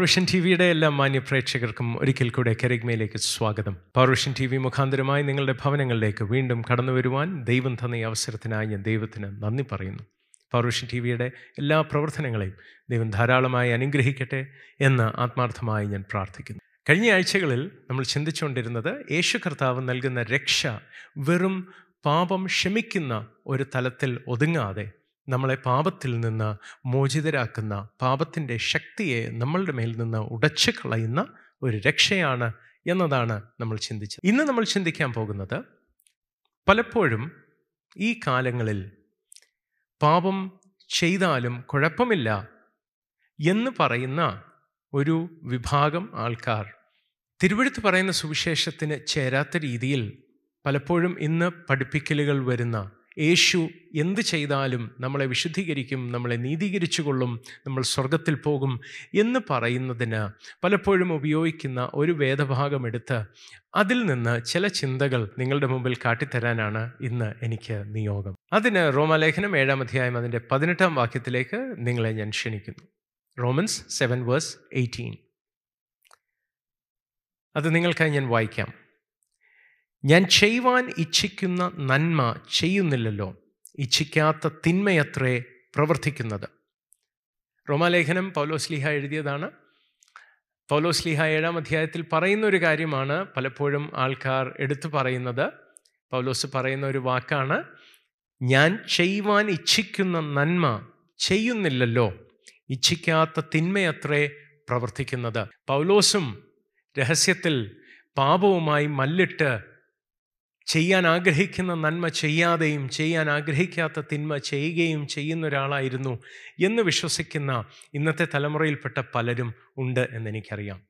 Powervision T വിയുടെ എല്ലാ മാന്യ പ്രേക്ഷകർക്കും ഒരിക്കൽ കൂടെ കരിഗ്മയിലേക്ക് സ്വാഗതം. പൗർവിഷൻ ടി വി മുഖാന്തരമായി നിങ്ങളുടെ ഭവനങ്ങളിലേക്ക് വീണ്ടും കടന്നു വരുവാൻ ദൈവം തന്ന ഈ അവസരത്തിനായി ഞാൻ ദൈവത്തിന് നന്ദി പറയുന്നു. പൗർവിഷൻ ടി വിയുടെ എല്ലാ പ്രവർത്തനങ്ങളെയും ദൈവം ധാരാളമായി അനുഗ്രഹിക്കട്ടെ എന്ന് ആത്മാർത്ഥമായി ഞാൻ പ്രാർത്ഥിക്കുന്നു. കഴിഞ്ഞ ആഴ്ചകളിൽ നമ്മൾ ചിന്തിച്ചുകൊണ്ടിരുന്നത് യേശു കർത്താവ് നൽകുന്ന രക്ഷ വെറും പാപം ക്ഷമിക്കുന്ന ഒരു തലത്തിൽ ഒതുങ്ങാതെ നമ്മളെ പാപത്തിൽ നിന്ന് മോചിതരാക്കുന്ന പാപത്തിന്റെ ശക്തിയെ നമ്മളുടെ മേൽ നിന്ന് ഉടച്ചു കളയുന്ന ഒരു രക്ഷയാണ് എന്നതാണ് നമ്മൾ ചിന്തിച്ചത്. ഇന്ന് നമ്മൾ ചിന്തിക്കാൻ പോകുന്നത് പലപ്പോഴും ഈ കാലങ്ങളിൽ പാപം ചെയ്താലും കുഴപ്പമില്ല എന്ന് പറയുന്ന ഒരു വിഭാഗം ആൾക്കാർ തിരുവഴുത്ത് പറയുന്ന സുവിശേഷത്തിന് ചേരാത്ത രീതിയിൽ പലപ്പോഴും ഇന്ന് പഠിപ്പിക്കലുകൾ വരുന്ന യേശു എന്ത് ചെയ്താലും നമ്മളെ വിശുദ്ധീകരിക്കും നമ്മളെ നീതീകരിച്ചു കൊള്ളും നമ്മൾ സ്വർഗത്തിൽ പോകും എന്ന് പറയുന്നതിന് പലപ്പോഴും ഉപയോഗിക്കുന്ന ഒരു വേദഭാഗം എടുത്ത് അതിൽ നിന്ന് ചില ചിന്തകൾ നിങ്ങളുടെ മുമ്പിൽ കാട്ടിത്തരാനാണ് ഇന്ന് എനിക്ക് നിയോഗം. അതിന് റോമാലേഖനം ഏഴാം അധ്യായം അതിന്റെ പതിനെട്ടാം വാക്യത്തിലേക്ക് നിങ്ങളെ ഞാൻ ക്ഷണിക്കുന്നു. Romans seven verse eighteen. അത് നിങ്ങൾക്കായി ഞാൻ വായിക്കാം. ഞാൻ ചെയ്യുവാൻ ഇച്ഛിക്കുന്ന നന്മ ചെയ്യുന്നില്ലല്ലോ. ഇച്ഛിക്കാത്ത തിന്മയത്രേ പ്രവർത്തിക്കുന്നത്. റോമാലേഖനം പൗലോസ്ലിഹ എഴുതിയതാണ്. പൗലോസ്ലിഹ ഏഴാം അധ്യായത്തിൽ പറയുന്ന ഒരു കാര്യമാണ് പലപ്പോഴും ആൾക്കാർ എടുത്തു പറയുന്നത്. പൗലോസ് പറയുന്ന ഒരു വാക്കാണ് ഞാൻ ചെയ്യുവാൻ ഇച്ഛിക്കുന്ന നന്മ ചെയ്യുന്നില്ലല്ലോ. ഇച്ഛിക്കാത്ത തിന്മയത്രേ പ്രവർത്തിക്കുന്നത്. പൗലോസും രഹസ്യത്തിൽ പാപവുമായി മല്ലിട്ട് ചെയ്യാൻ ആഗ്രഹിക്കുന്ന നന്മ ചെയ്യാതെയും ചെയ്യാൻ ആഗ്രഹിക്കാത്ത തിന്മ ചെയ്യുകയും ചെയ്യുന്ന ഒരാളായിരുന്നു എന്ന് വിശ്വസിക്കുന്ന ഇന്നത്തെ തലമുറയിൽപ്പെട്ട പലരും ഉണ്ട് എന്നെനിക്കറിയാം.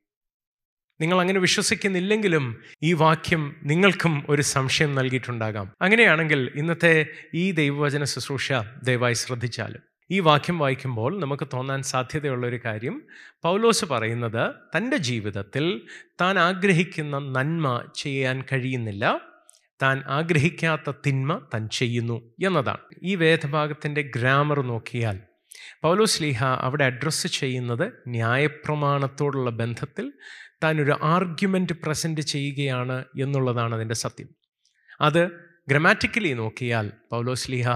നിങ്ങൾ അങ്ങനെ വിശ്വസിക്കുന്നില്ലെങ്കിലും ഈ വാക്യം നിങ്ങൾക്കും ഒരു സംശയം നൽകിയിട്ടുണ്ടാകാം. അങ്ങനെയാണെങ്കിൽ ഇന്നത്തെ ഈ ദൈവവചന ശുശ്രൂഷ ദയവായി ശ്രദ്ധിച്ചാലും. ഈ വാക്യം വായിക്കുമ്പോൾ നമുക്ക് തോന്നാൻ സാധ്യതയുള്ള ഒരു കാര്യം പൗലോസ് പറയുന്നത് തന്റെ ജീവിതത്തിൽ താൻ ആഗ്രഹിക്കുന്ന നന്മ ചെയ്യാൻ കഴിയുന്നില്ല താൻ ആഗ്രഹിക്കാത്ത തിന്മ താൻ ചെയ്യുന്നു എന്നതാണ്. ഈ വേദഭാഗത്തിന്റെ ഗ്രാമർ നോക്കിയാൽ പൗലോസ് ലീഹ അവിടെ അഡ്രസ്സ് ചെയ്യുന്നത് ന്യായപ്രമാണത്തോടുള്ള ബന്ധത്തിൽ താൻ ഒരു ആർഗ്യുമെന്റ് പ്രസന്റ് ചെയ്യുകയാണ് എന്നുള്ളതാണ് അതിന്റെ സത്യം. അത് ഗ്രമാറ്റിക്കലി നോക്കിയാൽ പൗലോസ് ലീഹ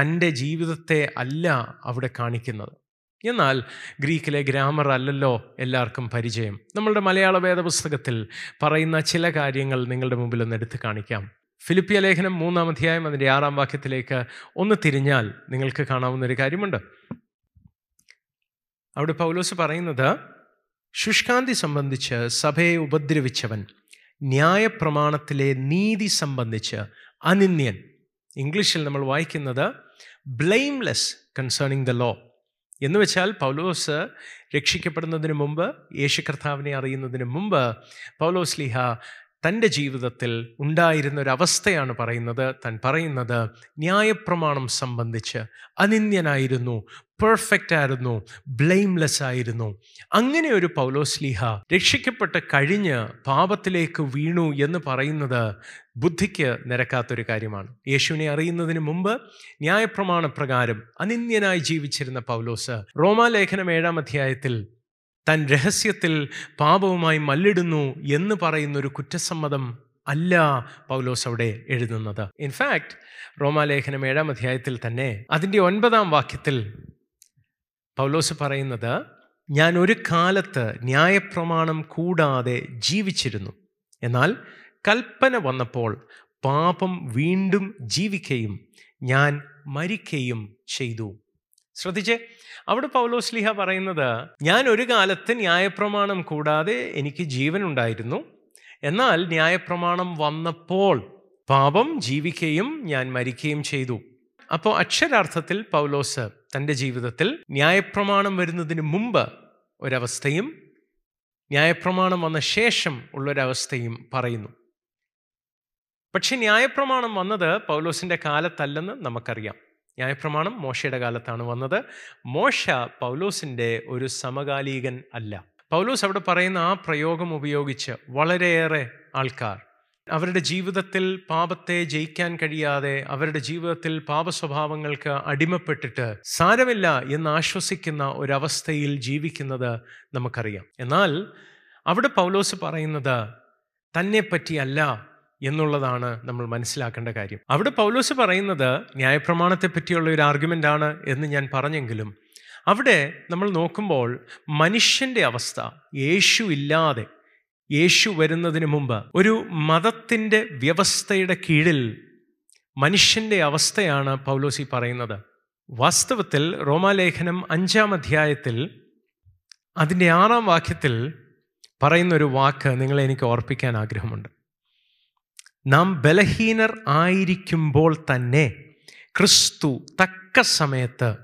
തന്റെ ജീവിതത്തെ അല്ല അവിടെ കാണിക്കുന്നത്. എന്നാൽ ഗ്രീക്കിലെ ഗ്രാമർ അല്ലല്ലോ എല്ലാവർക്കും പരിചയം. നമ്മളുടെ മലയാള വേദപുസ്തകത്തിൽ പറയുന്ന ചില കാര്യങ്ങൾ നിങ്ങളുടെ മുമ്പിൽ ഒന്ന് എടുത്ത് കാണിക്കാം. ഫിലിപ്പിയ ലേഖനം മൂന്നാം അധ്യായം അതിന്റെ ആറാം വാക്യത്തിലേക്ക് ഒന്ന് തിരിഞ്ഞാൽ നിങ്ങൾക്ക് കാണാവുന്ന ഒരു കാര്യമുണ്ട്. അവിടെ പൗലോസ് പറയുന്നത് ശുഷ്കാന്തി സംബന്ധിച്ച് സഭയെ ഉപദ്രവിച്ചവൻ ന്യായപ്രമാണത്തിലെ നീതി സംബന്ധിച്ച് അനിന്യൻ. ഇംഗ്ലീഷിൽ നമ്മൾ വായിക്കുന്നത് ബ്ലെയിംലെസ് കൺസേണിങ് ദ ലോ എന്ന് വെച്ചാൽ പൗലോസ് രക്ഷിക്കപ്പെടുന്നതിന് മുമ്പ് യേശു കർത്താവിനെ അറിയുന്നതിന് മുമ്പ് പൗലോസ് ലിഹ തന്റെ ജീവിതത്തിൽ ഉണ്ടായിരുന്ന ഒരു അവസ്ഥയാണ് പറയുന്നത്. തൻ പറയുന്നത് ന്യായപ്രമാണം സംബന്ധിച്ച് അനിന്യനായിരുന്നു പെർഫെക്റ്റ് ആയിരുന്നു ബ്ലെയിംലെസ് ആയിരുന്നു. അങ്ങനെ ഒരു പൗലോസ്ലിഹ രക്ഷിക്കപ്പെട്ട് കഴിഞ്ഞ് പാപത്തിലേക്ക് വീണു എന്ന് പറയുന്നത് ബുദ്ധിക്ക് നിരക്കാത്തൊരു കാര്യമാണ്. യേശുവിനെ അറിയുന്നതിന് മുമ്പ് ന്യായപ്രമാണ പ്രകാരം അനിന്യനായി ജീവിച്ചിരുന്ന പൗലോസ് റോമാലേഖനം ഏഴാം അധ്യായത്തിൽ താൻ രഹസ്യത്തിൽ പാപവുമായി മല്ലിടുന്നു എന്ന് പറയുന്ന ഒരു കുറ്റസമ്മതം അല്ല പൗലോസ് അവിടെ എഴുതുന്നത്. ഇൻഫാക്ട് റോമാലേഖനം ഏഴാം അധ്യായത്തിൽ തന്നെ അതിന്റെ ഒൻപതാം വാക്യത്തിൽ പൗലോസ് പറയുന്നത് ഞാൻ ഒരു കാലത്ത് ന്യായപ്രമാണം കൂടാതെ ജീവിച്ചിരുന്നു. എന്നാൽ കൽപ്പന വന്നപ്പോൾ പാപം വീണ്ടും ജീവിക്കുകയും ഞാൻ മരിക്കുകയും ചെയ്തു. ശ്രദ്ധിച്ചേ. അവിടെ പൗലോസ്ലിഹ പറയുന്നത് ഞാൻ ഒരു കാലത്ത് ന്യായപ്രമാണം കൂടാതെ എനിക്ക് ജീവൻ ഉണ്ടായിരുന്നു എന്നാൽ ന്യായപ്രമാണം വന്നപ്പോൾ പാപം ജീവിക്കുകയും ഞാൻ മരിക്കുകയും ചെയ്തു. അപ്പോൾ അക്ഷരാർത്ഥത്തിൽ പൗലോസ് തന്റെ ജീവിതത്തിൽ ന്യായപ്രമാണം വരുന്നതിന് മുമ്പ് ഒരവസ്ഥയും ന്യായപ്രമാണം വന്ന ശേഷം ഉള്ളൊരവസ്ഥയും പറയുന്നു. പക്ഷേ ന്യായപ്രമാണം വന്നത് പൗലോസിന്റെ കാലത്തല്ലെന്ന് നമുക്കറിയാം. ന്യായപ്രമാണം മോശയുടെ കാലത്താണ് വന്നത്. മോശ പൗലോസിന്റെ ഒരു സമകാലീകൻ അല്ല. പൗലോസ് അവിടെ പറയുന്ന ആ പ്രയോഗം ഉപയോഗിച്ച് വളരെയേറെ ആൾക്കാർ അവരുടെ ജീവിതത്തിൽ പാപത്തെ ജയിക്കാൻ കഴിയാതെ അവരുടെ ജീവിതത്തിൽ പാപ സ്വഭാവങ്ങൾക്ക് അടിമപ്പെട്ടിട്ട് സാരമില്ല എന്ന് ആശ്വസിക്കുന്ന ഒരവസ്ഥയിൽ ജീവിക്കുന്നത് നമുക്കറിയാം. എന്നാൽ അവിടെ പൗലോസ് പറയുന്നത് തന്നെ പറ്റിയല്ല എന്നുള്ളതാണ് നമ്മൾ മനസ്സിലാക്കേണ്ട കാര്യം. അവിടെ പൗലോസ് പറയുന്നത് ന്യായപ്രമാണത്തെ പറ്റിയുള്ള ഒരു ആർഗ്യുമെന്റ് ആണ് എന്ന് ഞാൻ പറഞ്ഞെങ്കിലും അവിടെ നമ്മൾ നോക്കുമ്പോൾ മനുഷ്യന്റെ അവസ്ഥ യേശു ഇല്ലാതെ യേശു വരുന്നതിന് മുമ്പ് ഒരു മതത്തിന്റെ വ്യവസ്ഥയുടെ കീഴിൽ മനുഷ്യന്റെ അവസ്ഥയാണ് പൗലോസി പറയുന്നത്. വാസ്തവത്തിൽ റോമാലേഖനം അഞ്ചാം അധ്യായത്തിൽ അതിന്റെ ആറാം വാക്യത്തിൽ പറയുന്നൊരു വാക്ക് നിങ്ങളെ എനിക്ക് ഓർപ്പിക്കാൻ ആഗ്രഹമുണ്ട്. നാം ബലഹീനർ ആയിരിക്കുമ്പോൾ തന്നെ ക്രിസ്തു തക്ക സമയത്ത്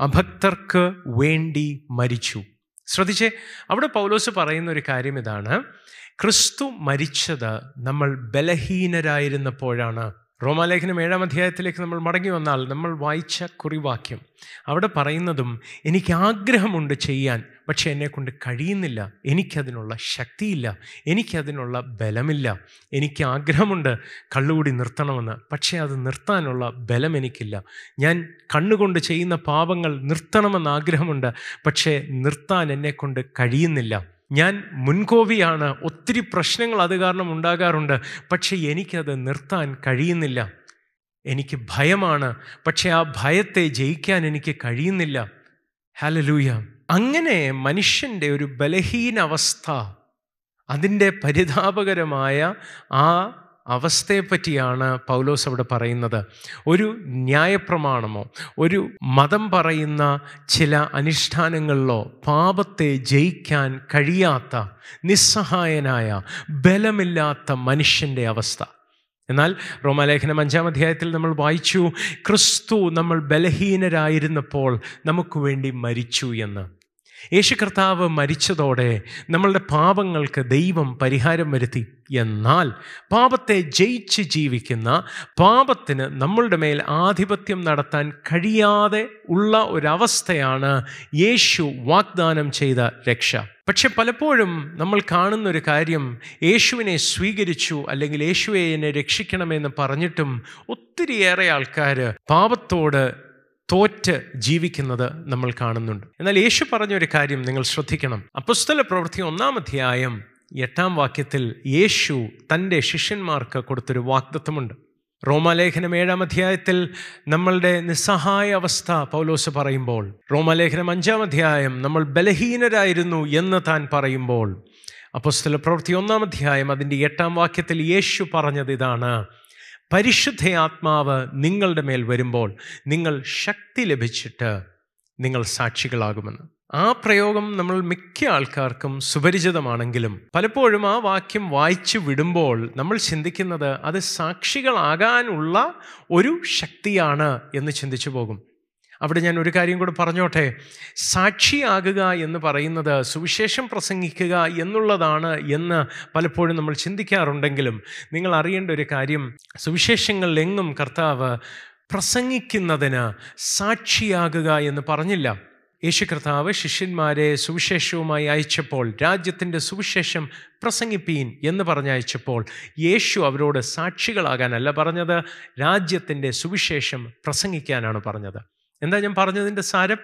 അഭക്തർക്ക് വേണ്ടി മരിച്ചു. ശ്രദ്ധിച്ചേ അവിടെ പൗലോസ് പറയുന്ന ഒരു കാര്യം ഇതാണ്. ക്രിസ്തു മരിച്ചത് നമ്മൾ ബലഹീനരായിരുന്നപ്പോഴാണ്. റോമാലേഖനം ഏഴാം അധ്യായത്തിലേക്ക് നമ്മൾ മടങ്ങി വന്നാൽ നമ്മൾ വായിച്ച കുറിവാക്യം. അവിടെ പറയുന്നതും എനിക്ക് ആഗ്രഹമുണ്ട് ചെയ്യാൻ. പക്ഷെ എന്നെക്കൊണ്ട് കഴിയുന്നില്ല. എനിക്കതിനുള്ള ശക്തിയില്ല. എനിക്കതിനുള്ള ബലമില്ല. എനിക്ക് ആഗ്രഹമുണ്ട് കള്ളുകൂടി നിർത്തണമെന്ന്. പക്ഷേ അത് നിർത്താനുള്ള ബലം എനിക്കില്ല. ഞാൻ കണ്ണുകൊണ്ട് ചെയ്യുന്ന പാപങ്ങൾ നിർത്തണമെന്ന് ആഗ്രഹമുണ്ട്. പക്ഷേ നിർത്താൻ എന്നെക്കൊണ്ട് കഴിയുന്നില്ല. ഞാൻ മുൻകോപിയാണ്. ഒത്തിരി പ്രശ്നങ്ങൾ അത് കാരണം ഉണ്ടാകാറുണ്ട്. പക്ഷേ എനിക്കത് നിർത്താൻ കഴിയുന്നില്ല. എനിക്ക് ഭയമാണ്. പക്ഷേ ആ ഭയത്തെ ജയിക്കാൻ എനിക്ക് കഴിയുന്നില്ല. ഹലലൂയ അങ്ങനെ മനുഷ്യന്റെ ഒരു ബലഹീന അവസ്ഥ അതിന്റെ പരിതാപകരമായ ആ അവസ്ഥയെപ്പറ്റിയാണ് പൗലോസ് അവിടെ പറയുന്നത്. ഒരു ന്യായപ്രമാണമോ ഒരു മതം പറയുന്ന ചില അനുഷ്ഠാനങ്ങളിലോ പാപത്തെ ജയിക്കാൻ കഴിയാത്ത നിസ്സഹായനായ ബലമില്ലാത്ത മനുഷ്യന്റെ അവസ്ഥ. എന്നാൽ റോമാലേഖനം അഞ്ചാം അധ്യായത്തിൽ നമ്മൾ വായിച്ചു ക്രിസ്തു നമ്മൾ ബലഹീനരായിരുന്നപ്പോൾ നമുക്ക് വേണ്ടി മരിച്ചു എന്ന്. യേശു കർത്താവ് മരിച്ചതോടെ നമ്മളുടെ പാപങ്ങൾക്ക് ദൈവം പരിഹാരം വരുത്തി. എന്നാൽ പാപത്തെ ജയിച്ച് ജീവിക്കുന്ന പാപത്തിന് നമ്മളുടെ മേൽ ആധിപത്യം നടത്താൻ കഴിയാതെ ഉള്ള ഒരവസ്ഥയാണ് യേശു വാഗ്ദാനം ചെയ്ത രക്ഷ. പക്ഷെ പലപ്പോഴും നമ്മൾ കാണുന്നൊരു കാര്യം യേശുവിനെ സ്വീകരിച്ചു അല്ലെങ്കിൽ യേശുവെ എന്നെ രക്ഷിക്കണമെന്ന് പറഞ്ഞിട്ടും ഒത്തിരിയേറെ ആൾക്കാർ പാപത്തോട് തോറ്റ് ജീവിക്കുന്നത് നമ്മൾ കാണുന്നുണ്ട്. എന്നാൽ യേശു പറഞ്ഞൊരു കാര്യം നിങ്ങൾ ശ്രദ്ധിക്കണം. അപ്പുസ്തല പ്രവൃത്തി ഒന്നാം അധ്യായം എട്ടാം വാക്യത്തിൽ യേശു തന്റെ ശിഷ്യന്മാർക്ക് കൊടുത്തൊരു വാഗ്ദത്വമുണ്ട് റോമാലേഖനം ഏഴാം അധ്യായത്തിൽ നമ്മളുടെ നിസ്സഹായ അവസ്ഥ പൗലോസ് പറയുമ്പോൾ റോമാലേഖനം അഞ്ചാം അധ്യായം നമ്മൾ ബലഹീനരായിരുന്നു എന്ന് താൻ പറയുമ്പോൾ അപ്പോസ്തല പ്രവൃത്തി ഒന്നാം അധ്യായം അതിന്റെ എട്ടാം വാക്യത്തിൽ യേശു പറഞ്ഞത് ഇതാണ്. പരിശുദ്ധ ആത്മാവ് നിങ്ങളുടെ മേൽ വരുമ്പോൾ നിങ്ങൾ ശക്തി ലഭിച്ചിട്ട് നിങ്ങൾ സാക്ഷികളാകുമെന്ന്. ആ പ്രയോഗം നമ്മൾ മിക്ക ആൾക്കാർക്കും സുപരിചിതമാണെങ്കിലും പലപ്പോഴും ആ വാക്യം വായിച്ചു വിടുമ്പോൾ നമ്മൾ ചിന്തിക്കുന്നത് അത് സാക്ഷികളാകാനുള്ള ഒരു ശക്തിയാണ് എന്ന് ചിന്തിച്ചു പോകും. അവിടെ ഞാൻ ഒരു കാര്യം കൂടെ പറഞ്ഞോട്ടെ? സാക്ഷിയാകുക എന്ന് പറയുന്നത് സുവിശേഷം പ്രസംഗിക്കുക എന്നുള്ളതാണ് എന്ന് പലപ്പോഴും നമ്മൾ ചിന്തിക്കാറുണ്ടെങ്കിലും നിങ്ങൾ അറിയേണ്ട ഒരു കാര്യം സുവിശേഷങ്ങളിലെങ്ങും കർത്താവ് പ്രസംഗിക്കുന്നതിന് സാക്ഷിയാകുക എന്ന് പറഞ്ഞില്ല. യേശു കർത്താവ് ശിഷ്യന്മാരെ സുവിശേഷവുമായി അയച്ചപ്പോൾ രാജ്യത്തിന്റെ സുവിശേഷം പ്രസംഗിപ്പീൻ എന്ന് പറഞ്ഞയച്ചപ്പോൾ യേശു അവരോട് സാക്ഷികളാകാനല്ല പറഞ്ഞത് രാജ്യത്തിന്റെ സുവിശേഷം പ്രസംഗിക്കാനാണ് പറഞ്ഞത്. എന്താ ഞാൻ പറഞ്ഞതിന്റെ സാരം?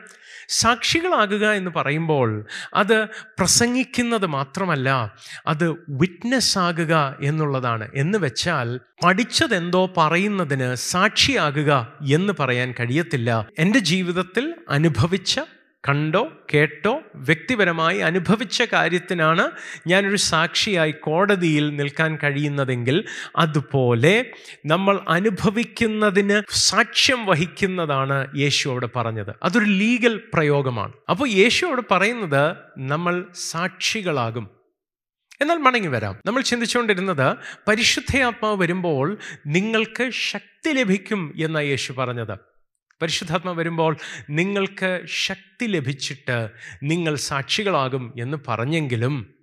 സാക്ഷികളാകുക എന്ന് പറയുമ്പോൾ അത് പ്രസംഗിക്കുന്നത് മാത്രമല്ല അത് വിറ്റ്നസ് ആകുക എന്നുള്ളതാണ്. എന്ന് വെച്ചാൽ പഠിച്ചതെന്തോ പറയുന്നതിന് സാക്ഷിയാകുക എന്ന് പറയാൻ കഴിയത്തില്ല. എന്റെ ജീവിതത്തിൽ അനുഭവിച്ച കണ്ടോ കേട്ടോ വ്യക്തിപരമായി അനുഭവിച്ച കാര്യത്തിനാണ് ഞാനൊരു സാക്ഷിയായി കോടതിയിൽ നിൽക്കാൻ കഴിയുന്നതെങ്കിൽ അതുപോലെ നമ്മൾ അനുഭവിക്കുന്നതിന് സാക്ഷ്യം വഹിക്കുന്നതാണ് യേശു അവിടെ പറഞ്ഞത്. അതൊരു ലീഗൽ പ്രയോഗമാണ്. അപ്പോൾ യേശു അവിടെ പറയുന്നത് നമ്മൾ സാക്ഷികളാകും. എന്നാൽ മടങ്ങി വരാം. നമ്മൾ ചിന്തിച്ചുകൊണ്ടിരുന്നത് പരിശുദ്ധയാത്മാവ് വരുമ്പോൾ നിങ്ങൾക്ക് ശക്തി ലഭിക്കും എന്ന യേശു പറഞ്ഞത്. പരിശുദ്ധാത്മ വരുമ്പോൾ നിങ്ങൾക്ക് ശക്തി ലഭിച്ചിട്ട് നിങ്ങൾ സാക്ഷികളാകും എന്ന് പറഞ്ഞെങ്കിലും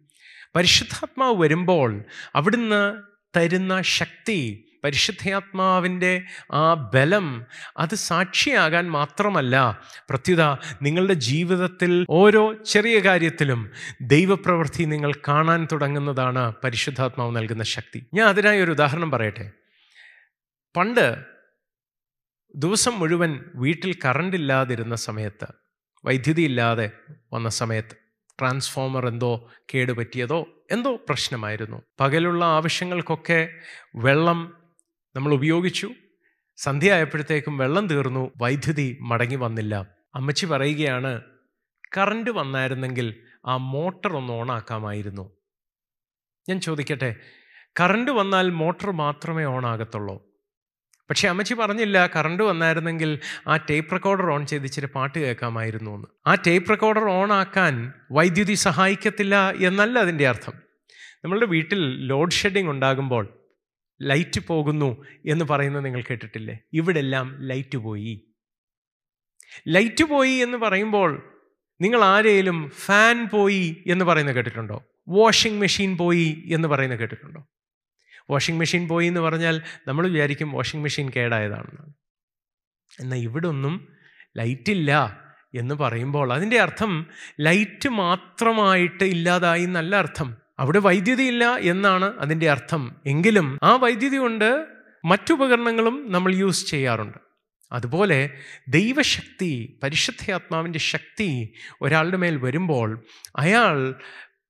പരിശുദ്ധാത്മാവ് വരുമ്പോൾ അവിടുന്ന് തരുന്ന ശക്തി പരിശുദ്ധാത്മാവിന്റെ ആ ബലം അത് സാക്ഷിയാകാൻ മാത്രമല്ല. പ്രത്യുത നിങ്ങളുടെ ജീവിതത്തിൽ ഓരോ ചെറിയ കാര്യത്തിലും ദൈവപ്രവൃത്തി നിങ്ങൾ കാണാൻ തുടങ്ങുന്നതാണ് പരിശുദ്ധാത്മാവ് നൽകുന്ന ശക്തി. ഞാൻ അതിനായി ഒരു ഉദാഹരണം പറയട്ടെ. പണ്ട് ദിവസം മുഴുവൻ വീട്ടിൽ കറണ്ട് ഇല്ലാതിരുന്ന സമയത്ത് വൈദ്യുതി ഇല്ലാതെ വന്ന സമയത്ത് ട്രാൻസ്ഫോമർ എന്തോ കേടുപറ്റിയതോ എന്തോ പ്രശ്നമായിരുന്നു. പകലുള്ള ആവശ്യങ്ങൾക്കൊക്കെ വെള്ളം നമ്മൾ ഉപയോഗിച്ചു. സന്ധ്യ ആയപ്പോഴത്തേക്കും വെള്ളം തീർന്നു വൈദ്യുതി മടങ്ങി വന്നില്ല. അമ്മച്ചി പറയുകയാണ് കറണ്ട് വന്നായിരുന്നെങ്കിൽ ആ മോട്ടർ ഒന്ന് ഓണാക്കാമായിരുന്നു ഞാൻ ചോദിക്കട്ടെ കറണ്ട് വന്നാൽ മോട്ടർ മാത്രമേ ഓണാകത്തുള്ളൂ പക്ഷെ അമ്മച്ചി പറഞ്ഞില്ല കറണ്ട് വന്നായിരുന്നെങ്കിൽ ആ ടേപ്പ് റെക്കോർഡർ ഓൺ ചെയ്ത് ഇച്ചിരി പാട്ട് കേൾക്കാമായിരുന്നു എന്ന്. ആ ടേപ്പ് റെക്കോർഡർ ഓൺ ആക്കാൻ വൈദ്യുതി സഹായിക്കത്തില്ല എന്നല്ല അതിന്റെ അർത്ഥം. നമ്മളുടെ വീട്ടിൽ ലോഡ് ഷെഡിങ് ഉണ്ടാകുമ്പോൾ ലൈറ്റ് പോകുന്നു എന്ന് പറയുന്നത് നിങ്ങൾ കേട്ടിട്ടില്ലേ? ഇവിടെല്ലാം ലൈറ്റ് പോയി. ലൈറ്റ് പോയി എന്ന് പറയുമ്പോൾ നിങ്ങൾ ആരെയും ഫാൻ പോയി എന്ന് പറയുന്നത് കേട്ടിട്ടുണ്ടോ? വാഷിംഗ് മെഷീൻ പോയി എന്ന് പറയുന്നത് കേട്ടിട്ടുണ്ടോ? വാഷിംഗ് മെഷീൻ പോയി എന്ന് പറഞ്ഞാൽ നമ്മൾ വിചാരിക്കും വാഷിംഗ് മെഷീൻ കേടായതാണെന്നാണ് എന്നാൽ ഇവിടെ ഒന്നും ലൈറ്റില്ല എന്ന് പറയുമ്പോൾ അതിന്റെ അർത്ഥം ലൈറ്റ് മാത്രമായിട്ട് ഇല്ലാതായി എന്നല്ല അർത്ഥം. അവിടെ വൈദ്യുതി ഇല്ല എന്നാണ് അതിന്റെ അർത്ഥം. എങ്കിലും ആ വൈദ്യുതി കൊണ്ട് മറ്റുപകരണങ്ങളും നമ്മൾ യൂസ് ചെയ്യാറുണ്ട്. അതുപോലെ ദൈവശക്തി പരിശുദ്ധയാത്മാവിന്റെ ശക്തി ഒരാളുടെ മേൽ വരുമ്പോൾ അയാൾ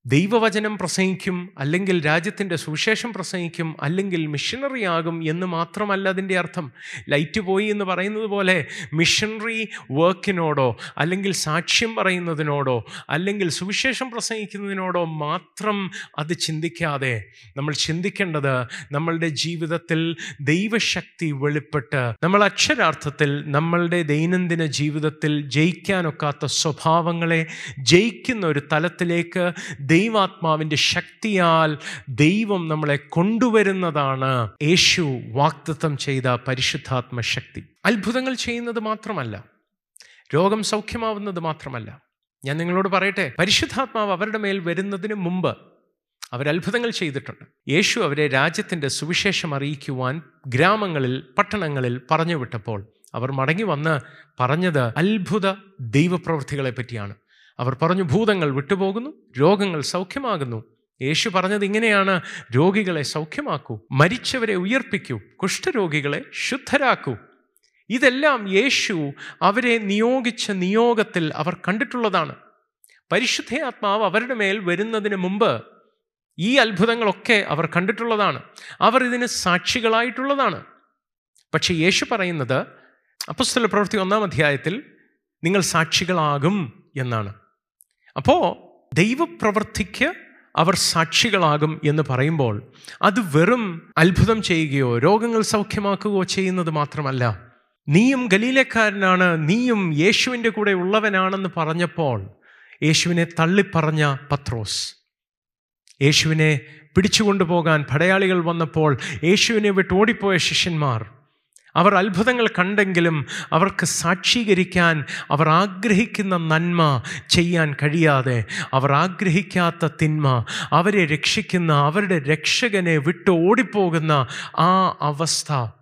ദൈവവചനം പ്രസംഗിക്കും അല്ലെങ്കിൽ രാജ്യത്തിന്റെ സുവിശേഷം പ്രസംഗിക്കും അല്ലെങ്കിൽ മിഷണറി ആകും എന്ന് മാത്രമല്ല അതിന്റെ അർത്ഥം. ലൈറ്റ് പോയി എന്ന് പറയുന്നത് പോലെ മിഷണറി വർക്കിനോടോ അല്ലെങ്കിൽ സാക്ഷ്യം പറയുന്നതിനോടോ അല്ലെങ്കിൽ സുവിശേഷം പ്രസംഗിക്കുന്നതിനോടോ മാത്രം അത് ചിന്തിക്കാതെ നമ്മൾ ചിന്തിക്കേണ്ടത് നമ്മളുടെ ജീവിതത്തിൽ ദൈവശക്തി വെളിപ്പെട്ട് നമ്മൾ അക്ഷരാർത്ഥത്തിൽ നമ്മളുടെ ദൈനംദിന ജീവിതത്തിൽ ജയിക്കാനൊക്കാത്ത സ്വഭാവങ്ങളെ ജയിക്കുന്ന ഒരു തലത്തിലേക്ക് ദൈവാത്മാവിന്റെ ശക്തിയാൽ ദൈവം നമ്മളെ കൊണ്ടുവരുന്നതാണ് യേശു വാക്തത്വം ചെയ്ത പരിശുദ്ധാത്മ ശക്തി അത്ഭുതങ്ങൾ ചെയ്യുന്നത് മാത്രമല്ല രോഗം സൗഖ്യമാവുന്നത് മാത്രമല്ല. ഞാൻ നിങ്ങളോട് പറയട്ടെ പരിശുദ്ധാത്മാവ് അവരുടെ മേൽ വരുന്നതിന് മുമ്പ് അവരത്ഭുതങ്ങൾ ചെയ്തിട്ടുണ്ട്. യേശു അവരെ രാജ്യത്തിന്റെ സുവിശേഷം അറിയിക്കുവാൻ ഗ്രാമങ്ങളിൽ പട്ടണങ്ങളിൽ പറഞ്ഞു വിട്ടപ്പോൾ അവർ മടങ്ങി വന്ന് പറഞ്ഞത് അത്ഭുത ദൈവപ്രവൃത്തികളെ പറ്റിയാണ്. അവർ പറഞ്ഞു ഭൂതങ്ങൾ വിട്ടുപോകുന്നു രോഗങ്ങൾ സൗഖ്യമാകുന്നു. യേശു പറഞ്ഞത് ഇങ്ങനെയാണ് രോഗികളെ സൗഖ്യമാക്കൂ മരിച്ചവരെ ഉയർപ്പിക്കൂ കുഷ്ഠരോഗികളെ ശുദ്ധരാക്കൂ. ഇതെല്ലാം യേശു അവരെ നിയോഗിച്ച നിയോഗത്തിൽ അവർ കണ്ടിട്ടുള്ളതാണ്. പരിശുദ്ധയാത്മാവ് അവരുടെ മേൽ വരുന്നതിന് മുമ്പ് ഈ അത്ഭുതങ്ങളൊക്കെ അവർ കണ്ടിട്ടുള്ളതാണ്. അവർ ഇതിന് സാക്ഷികളായിട്ടുള്ളതാണ്. പക്ഷേ യേശു പറയുന്നത് അപ്പസ്തല പ്രവൃത്തി ഒന്നാം അധ്യായത്തിൽ നിങ്ങൾ സാക്ഷികളാകും എന്നാണ്. അപ്പോൾ ദൈവപ്രവൃത്തിക്ക് അവർ സാക്ഷികളാകും എന്ന് പറയുമ്പോൾ അത് വെറും അത്ഭുതം ചെയ്യുകയോ രോഗങ്ങൾ സൗഖ്യമാക്കുകയോ ചെയ്യുന്നത് മാത്രമല്ല. നീയും ഗലീലക്കാരനാണ് നീയും യേശുവിന്റെ കൂടെ ഉള്ളവനാണെന്ന് പറഞ്ഞപ്പോൾ യേശുവിനെ തള്ളിപ്പറഞ്ഞ പത്രോസ്. യേശുവിനെ പിടിച്ചുകൊണ്ടുപോകാൻ പടയാളികൾ വന്നപ്പോൾ യേശുവിനെ വിട്ട് ഓടിപ്പോയ ശിഷ്യന്മാർ അവർ അത്ഭുതങ്ങൾ കണ്ടെങ്കിലും അവർക്ക് സാക്ഷീകരിക്കാൻ അവർ ആഗ്രഹിക്കുന്ന നന്മ ചെയ്യാൻ കഴിയാതെ അവർ ആഗ്രഹിക്കാത്ത തിന്മ അവരെ രക്ഷിക്കുന്ന അവരുടെ രക്ഷകനെ വിട്ട് ഓടിപ്പോകുന്ന ആ അവസ്ഥ.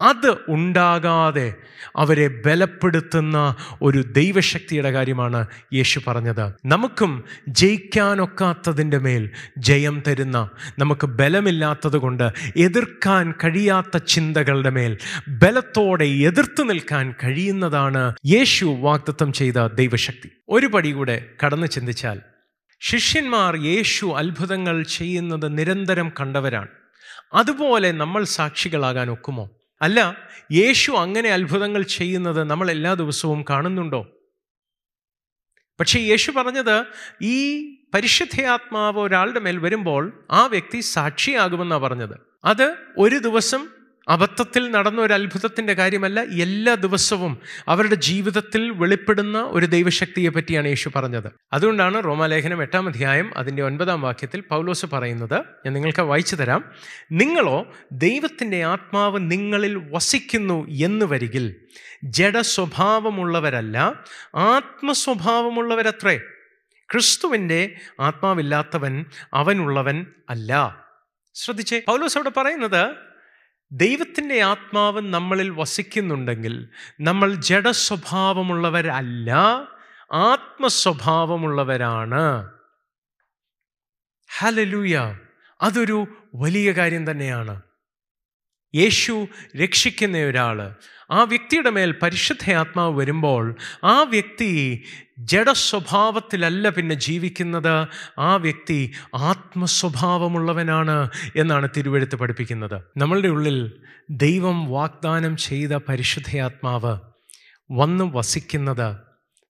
അത് ഉണ്ടാകാതെ അവരെ ബലപ്പെടുത്തുന്ന ഒരു ദൈവശക്തിയുടെ കാര്യമാണ് യേശു പറഞ്ഞത്. നമുക്കും ജയിക്കാനൊക്കാത്തതിന്റെ മേൽ ജയം തരുന്ന നമുക്ക് ബലമില്ലാത്തത് കൊണ്ട് എതിർക്കാൻ കഴിയാത്ത ചിന്തകളുടെ മേൽ ബലത്തോടെ എതിർത്ത് നിൽക്കാൻ കഴിയുന്നതാണ് യേശു വാഗ്ദത്തം ചെയ്ത ദൈവശക്തി. ഒരു പടി കൂടെ കടന്നു ചിന്തിച്ചാൽ ശിഷ്യന്മാർ യേശു അത്ഭുതങ്ങൾ ചെയ്യുന്നത് നിരന്തരം കണ്ടവരാണ്. അതുപോലെ നമ്മൾ സാക്ഷികളാകാൻ ഒക്കുമോ? അല്ല യേശു അങ്ങനെ അത്ഭുതങ്ങൾ ചെയ്യുന്നത് നമ്മൾ എല്ലാ ദിവസവും കാണുന്നുണ്ടോ? പക്ഷേ യേശു പറഞ്ഞത് ഈ പരിശുദ്ധയാത്മാവ് ഒരാളുടെ മേൽ വരുമ്പോൾ ആ വ്യക്തി സാക്ഷിയാകുമെന്നാണ് പറഞ്ഞത്. അത് ഒരു ദിവസം അബദ്ധത്തിൽ നടന്ന ഒരു അത്ഭുതത്തിന്റെ കാര്യമല്ല എല്ലാ ദിവസവും അവരുടെ ജീവിതത്തിൽ വെളിപ്പെടുന്ന ഒരു ദൈവശക്തിയെ പറ്റിയാണ് യേശു പറഞ്ഞത്. അതുകൊണ്ടാണ് റോമാലേഖനം എട്ടാം അധ്യായം അതിന്റെ ഒൻപതാം വാക്യത്തിൽ പൗലോസ് പറയുന്നത് ഞാൻ നിങ്ങൾക്ക് വായിച്ചു തരാം. നിങ്ങളോ ദൈവത്തിന്റെ ആത്മാവ് നിങ്ങളിൽ വസിക്കുന്നു എന്ന് വരികിൽ ജഡസ്വഭാവമുള്ളവരല്ല ആത്മസ്വഭാവമുള്ളവരത്രേ. ക്രിസ്തുവിന്റെ ആത്മാവില്ലാത്തവൻ അവനുള്ളവൻ അല്ല. ശ്രദ്ധിച്ചേ പൗലോസ് അവിടെ പറയുന്നത് ദൈവത്തിന്റെ ആത്മാവ് നമ്മളിൽ വസിക്കുന്നുണ്ടെങ്കിൽ നമ്മൾ ജഡസ്വഭാവമുള്ളവരല്ല ആത്മസ്വഭാവമുള്ളവരാണ്. ഹലലൂയ അതൊരു വലിയ കാര്യം തന്നെയാണ്. യേശു രക്ഷിക്കുന്ന ഒരാൾ ആ വ്യക്തിയുടെ മേൽ പരിശുദ്ധ ആത്മാവ് വരുമ്പോൾ ആ വ്യക്തി ജഡസ്വഭാവത്തിലല്ല പിന്നെ ജീവിക്കുന്നത്. ആ വ്യക്തി ആത്മസ്വഭാവമുള്ളവനാണ് എന്നാണ് തിരുവെഴുത്ത് പഠിപ്പിക്കുന്നത്. നമ്മളുടെ ഉള്ളിൽ ദൈവം വാഗ്ദാനം ചെയ്ത പരിശുദ്ധയാത്മാവ് വന്ന് വസിക്കുന്നത്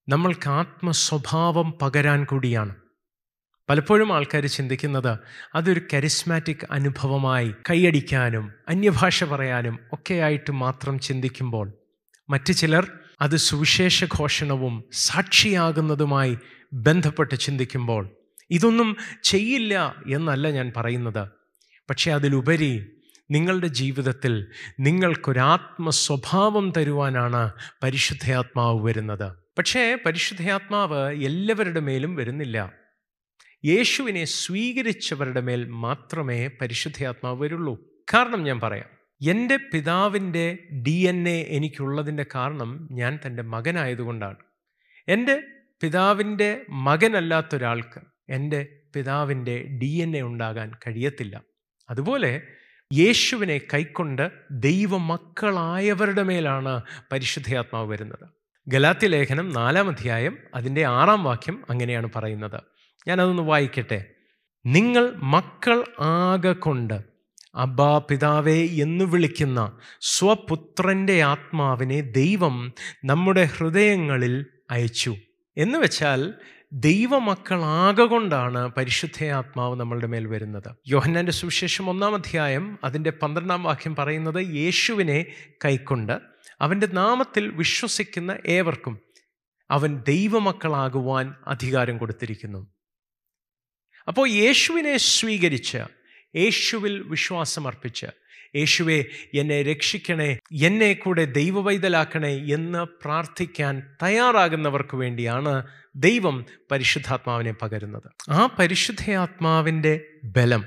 നമ്മൾക്ക് ആത്മസ്വഭാവം പകരാൻ കൂടിയാണ്. പലപ്പോഴും ആൾക്കാർ ചിന്തിക്കുന്നത് അതൊരു കരിസ്മാറ്റിക് അനുഭവമായി കൈയടിക്കാനും അന്യഭാഷ പറയാനും ഒക്കെയായിട്ട് മാത്രം ചിന്തിക്കുമ്പോൾ മറ്റു ചിലർ അത് സുവിശേഷ ഘോഷണവും സാക്ഷിയാകുന്നതുമായി ബന്ധപ്പെട്ട് ചിന്തിക്കുമ്പോൾ ഇതൊന്നും ചെയ്യില്ല എന്നല്ല ഞാൻ പറയുന്നത്. പക്ഷേ അതിലുപരി നിങ്ങളുടെ ജീവിതത്തിൽ നിങ്ങൾക്കൊരാത്മസ്വഭാവം തരുവാനാണ് പരിശുദ്ധയാത്മാവ് വരുന്നത്. പക്ഷേ പരിശുദ്ധയാത്മാവ് എല്ലാവരുടെ മേലും വരുന്നില്ല. യേശുവിനെ സ്വീകരിച്ചവരുടെ മേൽ മാത്രമേ പരിശുദ്ധയാത്മാവ് വരുള്ളൂ. കാരണം ഞാൻ പറയാം എന്റെ പിതാവിന്റെ ഡി എൻ എ എനിക്കുള്ളതിന്റെ കാരണം ഞാൻ തന്റെ മകനായതുകൊണ്ടാണ്. എന്റെ പിതാവിന്റെ മകനല്ലാത്തൊരാൾക്ക് എന്റെ പിതാവിന്റെ ഡി എൻ എ ഉണ്ടാകാൻ കഴിയത്തില്ല. അതുപോലെ യേശുവിനെ കൈക്കൊണ്ട് ദൈവമക്കളായവരുടെ മേലാണ് പരിശുദ്ധയാത്മാവ് വരുന്നത്. ഗലാത്തി ലേഖനം നാലാം അധ്യായം അതിന്റെ ആറാം വാക്യം അങ്ങനെയാണ് പറയുന്നത്. ഞാനതൊന്ന് വായിക്കട്ടെ. നിങ്ങൾ മക്കൾ ആകെ കൊണ്ട് അബ്ബാ പിതാവേ എന്ന് വിളിക്കുന്ന സ്വപുത്രന്റെ ആത്മാവിനെ ദൈവം നമ്മുടെ ഹൃദയങ്ങളിൽ അയച്ചു. എന്ന് വെച്ചാൽ ദൈവമക്കളാകെ കൊണ്ടാണ് പരിശുദ്ധ ആത്മാവ് നമ്മളുടെ മേൽ വരുന്നത്. യോഹന്നാന്റെ സുവിശേഷം ഒന്നാം അധ്യായം അതിന്റെ പന്ത്രണ്ടാം വാക്യം പറയുന്നത് യേശുവിനെ കൈക്കൊണ്ട് അവന്റെ നാമത്തിൽ വിശ്വസിക്കുന്ന ഏവർക്കും അവൻ ദൈവമക്കളാകുവാൻ അധികാരം കൊടുത്തിരിക്കുന്നു. അപ്പോൾ യേശുവിനെ സ്വീകരിച്ച് യേശുവിൽ വിശ്വാസമർപ്പിച്ച് യേശുവെ എന്നെ രക്ഷിക്കണേ എന്നെ കൂടെ ദൈവവൈതലാക്കണേ എന്ന് പ്രാർത്ഥിക്കാൻ തയ്യാറാകുന്നവർക്ക് വേണ്ടിയാണ് ദൈവം പരിശുദ്ധാത്മാവിനെ പകരുന്നത്. ആ പരിശുദ്ധയാത്മാവിന്റെ ബലം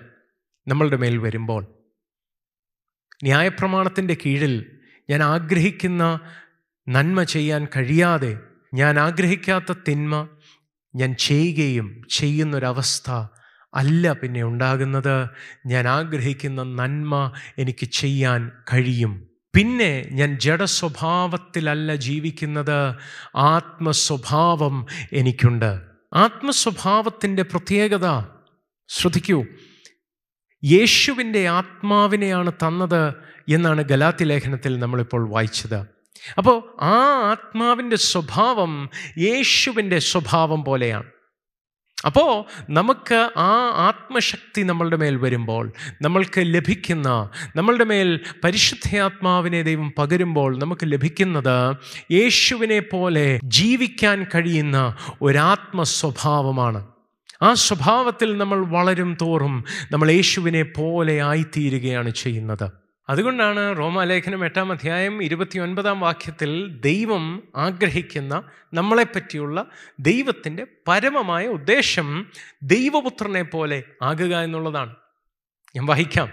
നമ്മളുടെ മേൽ വരുമ്പോൾ ന്യായപ്രമാണത്തിന്റെ കീഴിൽ ഞാൻ ആഗ്രഹിക്കുന്ന നന്മ ചെയ്യാൻ കഴിയാതെ ഞാൻ ആഗ്രഹിക്കാത്ത തിന്മ ഞാൻ ചെയ്യുകയും ചെയ്യുന്നൊരവസ്ഥ അല്ല പിന്നെ ഉണ്ടാകുന്നത്. ഞാൻ ആഗ്രഹിക്കുന്ന നന്മ എനിക്ക് ചെയ്യാൻ കഴിയും. പിന്നെ ഞാൻ ജഡസ്വഭാവത്തിലല്ല ജീവിക്കുന്നത്. ആത്മസ്വഭാവം എനിക്കുണ്ട്. ആത്മസ്വഭാവത്തിന്റെ പ്രത്യേകത ശ്രദ്ധിക്കൂ. യേശുവിന്റെ ആത്മാവിനെയാണ് തന്നത് എന്നാണ് ഗലാത്തി ലേഖനത്തിൽ നമ്മളിപ്പോൾ വായിച്ചത്. അപ്പോൾ ആ ആത്മാവിന്റെ സ്വഭാവം യേശുവിന്റെ സ്വഭാവം പോലെയാണ്. അപ്പോൾ നമുക്ക് ആ ആത്മശക്തി നമ്മളുടെ മേൽ വരുമ്പോൾ നമ്മൾക്ക് ലഭിക്കുന്ന നമ്മളുടെ മേൽ പരിശുദ്ധയാത്മാവിനെ ദൈവം പകരുമ്പോൾ നമുക്ക് ലഭിക്കുന്നത് യേശുവിനെ പോലെ ജീവിക്കാൻ കഴിയുന്ന ഒരാത്മ സ്വഭാവമാണ് ആ സ്വഭാവത്തിൽ നമ്മൾ വളരും തോറും നമ്മൾ യേശുവിനെ പോലെ ആയിത്തീരുകയാണ് ചെയ്യുന്നത്. അതുകൊണ്ടാണ് റോമാലേഖനം എട്ടാം അധ്യായം ഇരുപത്തിയൊൻപതാം വാക്യത്തിൽ ദൈവം ആഗ്രഹിക്കുന്ന നമ്മളെപ്പറ്റിയുള്ള ദൈവത്തിന്റെ പരമമായ ഉദ്ദേശം ദൈവപുത്രനെ പോലെ ആകുക എന്നുള്ളതാണ്. ഞാൻ വഹിക്കാം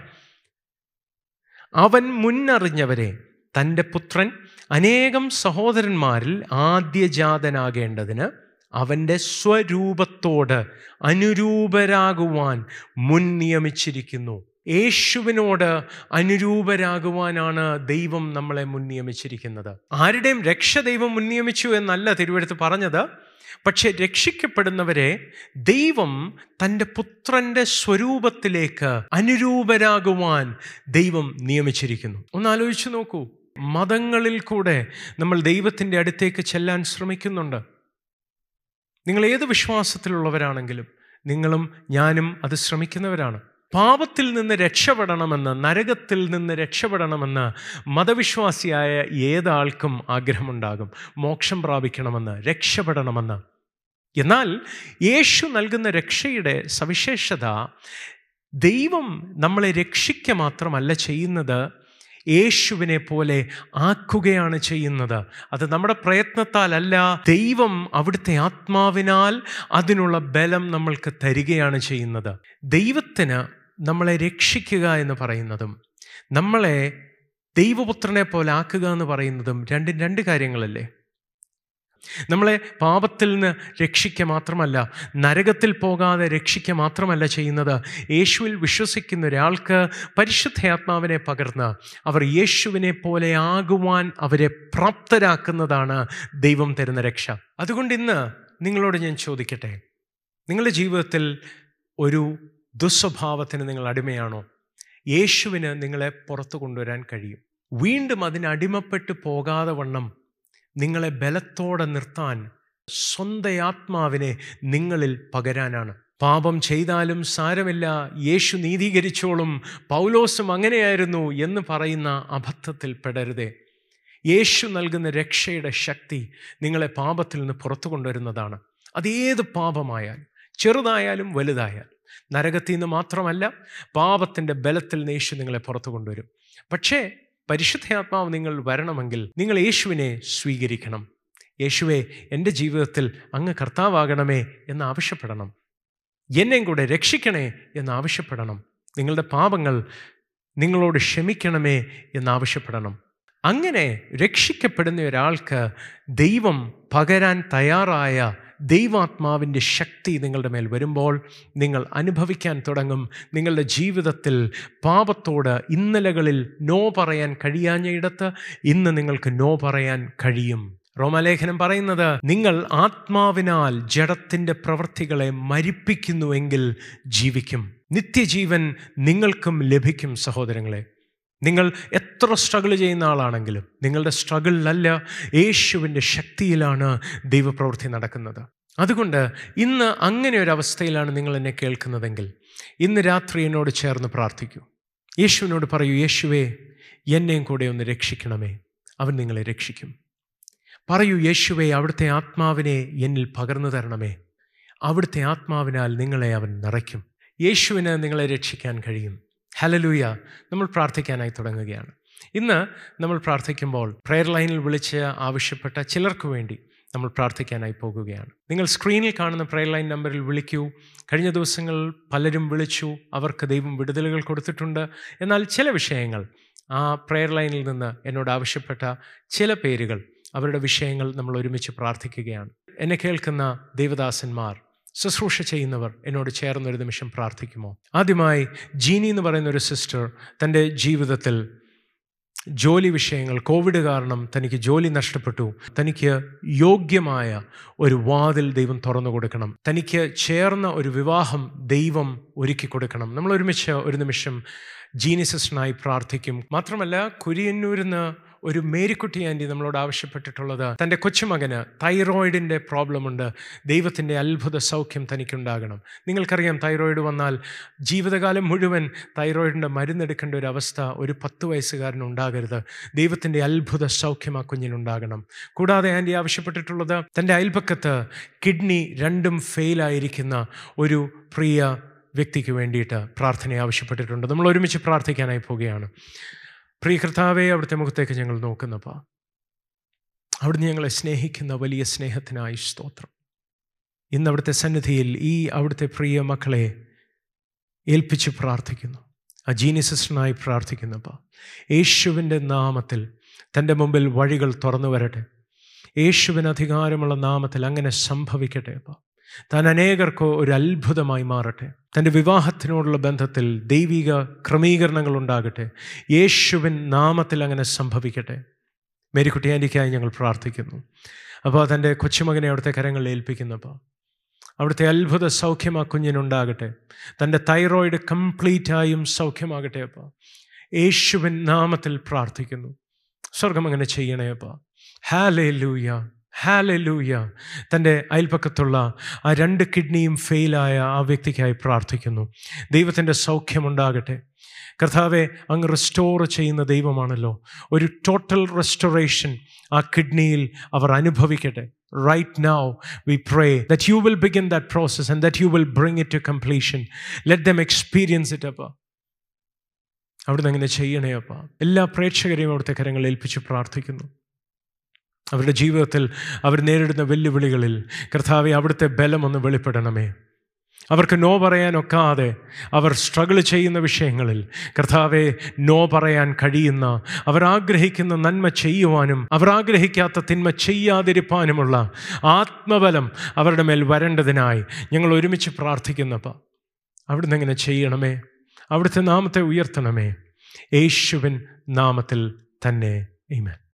അവൻ മുന്നറിഞ്ഞവരെ തന്റെ പുത്രൻ അനേകം സഹോദരന്മാരിൽ ആദ്യജാതനാകേണ്ടതിന് അവന്റെ സ്വരൂപത്തോട് അനുരൂപരാകുവാൻ മുൻ നിയമിച്ചിരിക്കുന്നു യേശുവിനോട് അനുരൂപരാകുവാനാണ് ദൈവം നമ്മളെ മുൻ നിയമിച്ചിരിക്കുന്നത് ആരുടെയും രക്ഷ ദൈവം മുൻ നിയമിച്ചു എന്നല്ല തിരുവെടുത്ത് പറഞ്ഞത്. പക്ഷെ രക്ഷിക്കപ്പെടുന്നവരെ ദൈവം തന്റെ പുത്രന്റെ സ്വരൂപത്തിലേക്ക് അനുരൂപരാകുവാൻ ദൈവം നിയമിച്ചിരിക്കുന്നു. ഒന്ന് ആലോചിച്ച് നോക്കൂ. മതങ്ങളിൽ കൂടെ നമ്മൾ ദൈവത്തിന്റെ അടുത്തേക്ക് ചെല്ലാൻ ശ്രമിക്കുന്നുണ്ട്. നിങ്ങൾ ഏത് വിശ്വാസത്തിലുള്ളവരാണെങ്കിലും നിങ്ങളും ഞാനും അത് ശ്രമിക്കുന്നവരാണ്. പാപത്തിൽ നിന്ന് രക്ഷപ്പെടണമെന്ന് നരകത്തിൽ നിന്ന് രക്ഷപ്പെടണമെന്ന് മതവിശ്വാസിയായ ഏതാൾക്കും ആഗ്രഹമുണ്ടാകും. മോക്ഷം പ്രാപിക്കണമെന്ന് രക്ഷപ്പെടണമെന്ന്. എന്നാൽ യേശു നൽകുന്ന രക്ഷയുടെ സവിശേഷത ദൈവം നമ്മളെ രക്ഷിക്കുക മാത്രമല്ല ചെയ്യുന്നത് യേശുവിനെ പോലെ ആക്കുകയാണ് ചെയ്യുന്നത്. അത് നമ്മുടെ പ്രയത്നത്താലല്ല ദൈവം അവിടുത്തെ ആത്മാവിനാൽ അതിനുള്ള ബലം നമ്മൾക്ക് തരികയാണ് ചെയ്യുന്നത്. ദൈവത്തിന് നമ്മളെ രക്ഷിക്കുക എന്ന് പറയുന്നതും നമ്മളെ ദൈവപുത്രനെ പോലെ ആക്കുക എന്ന് പറയുന്നതും രണ്ടും രണ്ട് കാര്യങ്ങളല്ലേ? നമ്മളെ പാപത്തിൽ നിന്ന് രക്ഷിക്കുക മാത്രമല്ല നരകത്തിൽ പോകാതെ രക്ഷിക്കുക മാത്രമല്ല ചെയ്യുന്നത്. യേശുവിൽ വിശ്വസിക്കുന്ന ഒരാൾക്ക് പരിശുദ്ധയാത്മാവിനെ പകർന്ന് അവർ യേശുവിനെ പോലെ ആകുവാൻ അവരെ പ്രാപ്തരാക്കുന്നതാണ് ദൈവം തരുന്ന രക്ഷ. അതുകൊണ്ട് ഇന്ന് നിങ്ങളോട് ഞാൻ ചോദിക്കട്ടെ നിങ്ങളുടെ ജീവിതത്തിൽ ഒരു ദുസ്വഭാവത്തിന് നിങ്ങൾ അടിമയാണോ? യേശുവിന് നിങ്ങളെ പുറത്തു കൊണ്ടുവരാൻ കഴിയും. വീണ്ടും അതിനടിമപ്പെട്ടു പോകാതെ വണ്ണം നിങ്ങളെ ബലത്തോടെ നിർത്താൻ സ്വന്തം ആത്മാവിനെ നിങ്ങളിൽ പകരാനാണ്. പാപം ചെയ്താലും സാരമില്ല യേശു നീതീകരിച്ചോളും പൗലോസും അങ്ങനെയായിരുന്നു എന്ന് പറയുന്ന അബദ്ധത്തിൽ പെടരുതേ. യേശു നൽകുന്ന രക്ഷയുടെ ശക്തി നിങ്ങളെ പാപത്തിൽ നിന്ന് പുറത്തു കൊണ്ടുവരുന്നതാണ്. അതേത് പാപമായാലും ചെറുതായാലും വലുതായാലും. നരകത്തിൽ നിന്ന് മാത്രമല്ല പാപത്തിന്റെ ബലത്തിൽ നിന്ന് യേശു നിങ്ങളെ പുറത്തു കൊണ്ടുവരും. പക്ഷേ പരിശുദ്ധാത്മാവ് നിങ്ങൾ വരണമെങ്കിൽ നിങ്ങൾ യേശുവിനെ സ്വീകരിക്കണം. യേശുവെ എന്റെ ജീവിതത്തിൽ അങ്ങ് കർത്താവാകണമേ എന്ന് ആവശ്യപ്പെടണം. എന്നെയും കൂടെ രക്ഷിക്കണേ എന്ന് ആവശ്യപ്പെടണം. നിങ്ങളുടെ പാപങ്ങൾ നിങ്ങളോട് ക്ഷമിക്കണമേ എന്ന് ആവശ്യപ്പെടണം. അങ്ങനെ രക്ഷിക്കപ്പെടുന്ന ഒരാൾക്ക് ദൈവം പകരാൻ തയ്യാറായ ദൈവാത്മാവിന്റെ ശക്തി നിങ്ങളുടെ മേൽ വരുമ്പോൾ നിങ്ങൾ അനുഭവിക്കാൻ തുടങ്ങും. നിങ്ങളുടെ ജീവിതത്തിൽ പാപത്തോട് ഇന്നലകളിൽ നോ പറയാൻ കഴിയാഞ്ഞയിടത്ത് ഇന്ന് നിങ്ങൾക്ക് നോ പറയാൻ കഴിയും. റോമലേഖനം പറയുന്നത് നിങ്ങൾ ആത്മാവിനാൽ ജഡത്തിന്റെ പ്രവൃത്തികളെ മരിപ്പിക്കുന്നുവെങ്കിൽ ജീവിക്കും. നിത്യജീവൻ നിങ്ങൾക്കും ലഭിക്കും സഹോദരങ്ങളെ. നിങ്ങൾ എത്ര സ്ട്രഗിൾ ചെയ്യുന്ന ആളാണെങ്കിലും നിങ്ങളുടെ സ്ട്രഗിളിലല്ല യേശുവിന്റെ ശക്തിയിലാണ് ദൈവപ്രവൃത്തി നടക്കുന്നത്. അതുകൊണ്ട് ഇന്ന് അങ്ങനെ ഒരു അവസ്ഥയിലാണ് നിങ്ങൾ എന്നെ കേൾക്കുന്നതെങ്കിൽ ഇന്ന് രാത്രി എന്നോട് ചേർന്ന് പ്രാർത്ഥിക്കൂ. യേശുവിനോട് പറയൂ യേശുവേ എന്നെയും കൂടെ ഒന്ന് രക്ഷിക്കണമേ. അവൻ നിങ്ങളെ രക്ഷിക്കും. പറയൂ യേശുവേ അവിടുത്തെ ആത്മാവിനെ എന്നിൽ പകർന്നു തരണമേ. അവിടുത്തെ ആത്മാവിനാൽ നിങ്ങളെ അവൻ നിറയ്ക്കും. യേശുവിന് നിങ്ങളെ രക്ഷിക്കാൻ കഴിയും. ഹലലൂയ നമ്മൾ പ്രാർത്ഥിക്കാനായി തുടങ്ങുകയാണ്. ഇന്ന് നമ്മൾ പ്രാർത്ഥിക്കുമ്പോൾ പ്രെയർ ലൈനിൽ വിളിച്ച് ആവശ്യപ്പെട്ട ചിലർക്ക് വേണ്ടി നമ്മൾ പ്രാർത്ഥിക്കാനായി പോകുകയാണ്. നിങ്ങൾ സ്ക്രീനിൽ കാണുന്ന പ്രെയർ ലൈൻ നമ്പറിൽ വിളിക്കൂ. കഴിഞ്ഞ ദിവസങ്ങൾ പലരും വിളിച്ചു. അവർക്ക് ദൈവം വിടുതലുകൾ കൊടുത്തിട്ടുണ്ട്. എന്നാൽ ചില വിഷയങ്ങൾ ആ പ്രെയർ ലൈനിൽ നിന്ന് എന്നോട് ആവശ്യപ്പെട്ട ചില പേരുകൾ അവരുടെ വിഷയങ്ങൾ നമ്മൾ ഒരുമിച്ച് പ്രാർത്ഥിക്കുകയാണ്. എന്നെ കേൾക്കുന്ന ദേവദാസന്മാർ ശുശ്രൂഷ ചെയ്യുന്നവർ എന്നോട് ചേർന്നൊരു നിമിഷം പ്രാർത്ഥിക്കുമോ? ആദ്യമായി ജീനി എന്ന് പറയുന്ന ഒരു സിസ്റ്റർ തന്റെ ജീവിതത്തിൽ ജോലി വിഷയങ്ങൾ കോവിഡ് കാരണം തനിക്ക് ജോലി നഷ്ടപ്പെട്ടു. തനിക്ക് യോഗ്യമായ ഒരു വാതിൽ ദൈവം തുറന്നു കൊടുക്കണം. തനിക്ക് ചേർന്ന ഒരു വിവാഹം ദൈവം ഒരുക്കി കൊടുക്കണം. നമ്മൾ ഒരുമിച്ച് ഒരു നിമിഷം ജീനി സിസ്റ്ററിനായി പ്രാർത്ഥിക്കും. മാത്രമല്ല കുരിയന്നൂരിൽ നിന്ന് ഒരു മേരിക്കുട്ടി ആന്റി നമ്മളോട് ആവശ്യപ്പെട്ടിട്ടുള്ളത്. തന്റെ കൊച്ചുമകന് തൈറോയിഡിന്റെ പ്രോബ്ലമുണ്ട്. ദൈവത്തിന്റെ അത്ഭുത സൗഖ്യം തനിക്കുണ്ടാകണം. നിങ്ങൾക്കറിയാം തൈറോയിഡ് വന്നാൽ ജീവിതകാലം മുഴുവൻ തൈറോയിഡിന്റെ മരുന്നെടുക്കേണ്ട ഒരു അവസ്ഥ ഒരു പത്ത് വയസ്സുകാരന് ഉണ്ടാകരുത്. ദൈവത്തിന്റെ അത്ഭുത സൗഖ്യം ആ കുഞ്ഞിനുണ്ടാകണം കൂടാതെ ആന്റി ആവശ്യപ്പെട്ടിട്ടുള്ളത് തന്റെ അയൽപക്കത്ത് കിഡ്നി രണ്ടും ഫെയിലായിരിക്കുന്ന ഒരു പ്രിയ വ്യക്തിക്ക് വേണ്ടിയിട്ട് പ്രാർത്ഥന ആവശ്യപ്പെട്ടിട്ടുണ്ട്. നമ്മൾ ഒരുമിച്ച് പ്രാർത്ഥിക്കാനായി പോവുകയാണ്. പ്രിയ കർത്താവെ അവിടുത്തെ മുഖത്തേക്ക് ഞങ്ങൾ നോക്കുന്നപ്പോൾ അവിടുന്ന് ഞങ്ങളെ സ്നേഹിക്കുന്ന വലിയ സ്നേഹത്തിനായി സ്തോത്രം. ഇന്ന് അവിടുത്തെ സന്നിധിയിൽ ഈ അവിടുത്തെ പ്രിയ മക്കളെ ഏൽപ്പിച്ച് പ്രാർത്ഥിക്കുന്നു. ആ ജീനിസിസ്റ്റിനായി പ്രാർത്ഥിക്കുന്നപ്പ. യേശുവിന്റെ നാമത്തിൽ തന്റെ മുമ്പിൽ വഴികൾ തുറന്നു വരട്ടെ. യേശുവിന് അധികാരമുള്ള നാമത്തിൽ അങ്ങനെ സംഭവിക്കട്ടെ അപ്പാ. താൻ അനേകർക്ക് ഒരു അത്ഭുതമായി മാറട്ടെ. തന്റെ വിവാഹത്തിനോടുള്ള ബന്ധത്തിൽ ദൈവിക ക്രമീകരണങ്ങൾ ഉണ്ടാകട്ടെ. യേശുവിൻ നാമത്തിൽ അങ്ങനെ സംഭവിക്കട്ടെ. മേരിക്കുട്ടി ആന്റിക്കായി ഞങ്ങൾ പ്രാർത്ഥിക്കുന്നു. അപ്പോൾ തന്റെ കൊച്ചുമകനെ അവിടുത്തെ കരങ്ങളിൽ ഏൽപ്പിക്കുന്നപ്പോൾ അവിടുത്തെ അത്ഭുത സൗഖ്യം ആ കുഞ്ഞിനുണ്ടാകട്ടെ. തന്റെ തൈറോയിഡ് കംപ്ലീറ്റായും സൗഖ്യമാകട്ടെ അപ്പോൾ യേശുവിൻ നാമത്തിൽ പ്രാർത്ഥിക്കുന്നു. സ്വർഗം അങ്ങനെ ചെയ്യണേ അപ്പോൾ ഹാലേ ലൂയ ഹാലലൂയ തന്റെ അയൽപ്പക്കത്തുള്ള ആ രണ്ട് കിഡ്നിയും ഫെയിലായ ആ വ്യക്തിക്കായി പ്രാർത്ഥിക്കുന്നു. ദൈവത്തിന്റെ സൗഖ്യമുണ്ടാകട്ടെ കർത്താവെ അങ്ങ് റെസ്റ്റോർ ചെയ്യുന്ന ദൈവമാണല്ലോ. ഒരു ടോട്ടൽ റെസ്റ്റോറേഷൻ ആ കിഡ്നിയിൽ അവർ അനുഭവിക്കട്ടെ. Right now we pray that you will begin that process and that you will bring it to completion let them experience it അപ്പ അവിടുന്ന് അങ്ങനെ ചെയ്യണേ അപ്പ എല്ലാ പ്രേക്ഷകരെയും അവിടുത്തെ കരങ്ങൾ ഏൽപ്പിച്ച് പ്രാർത്ഥിക്കുന്നു. അവരുടെ ജീവിതത്തിൽ അവർ നേരിടുന്ന വെല്ലുവിളികളിൽ കർത്താവെ അവിടുത്തെ ബലം ഒന്ന് വെളിപ്പെടണമേ. അവർക്ക് നോ പറയാനൊക്കാതെ അവർ സ്ട്രഗിൾ ചെയ്യുന്ന വിഷയങ്ങളിൽ കർത്താവെ നോ പറയാൻ കഴിയുന്ന അവർ ആഗ്രഹിക്കുന്ന നന്മ ചെയ്യുവാനും അവർ ആഗ്രഹിക്കാത്ത തിന്മ ചെയ്യാതിരിപ്പാനുമുള്ള ആത്മബലം അവരുടെ മേൽ വരേണ്ടതിനായി ഞങ്ങൾ ഒരുമിച്ച് പ്രാർത്ഥിക്കുന്നപ്പോൾ അവിടുന്ന് എങ്ങനെ ചെയ്യണമേ. അവിടുത്തെ നാമത്തെ ഉയർത്തണമേ. യേശുവിൻ നാമത്തിൽ തന്നെ. ഈമൻ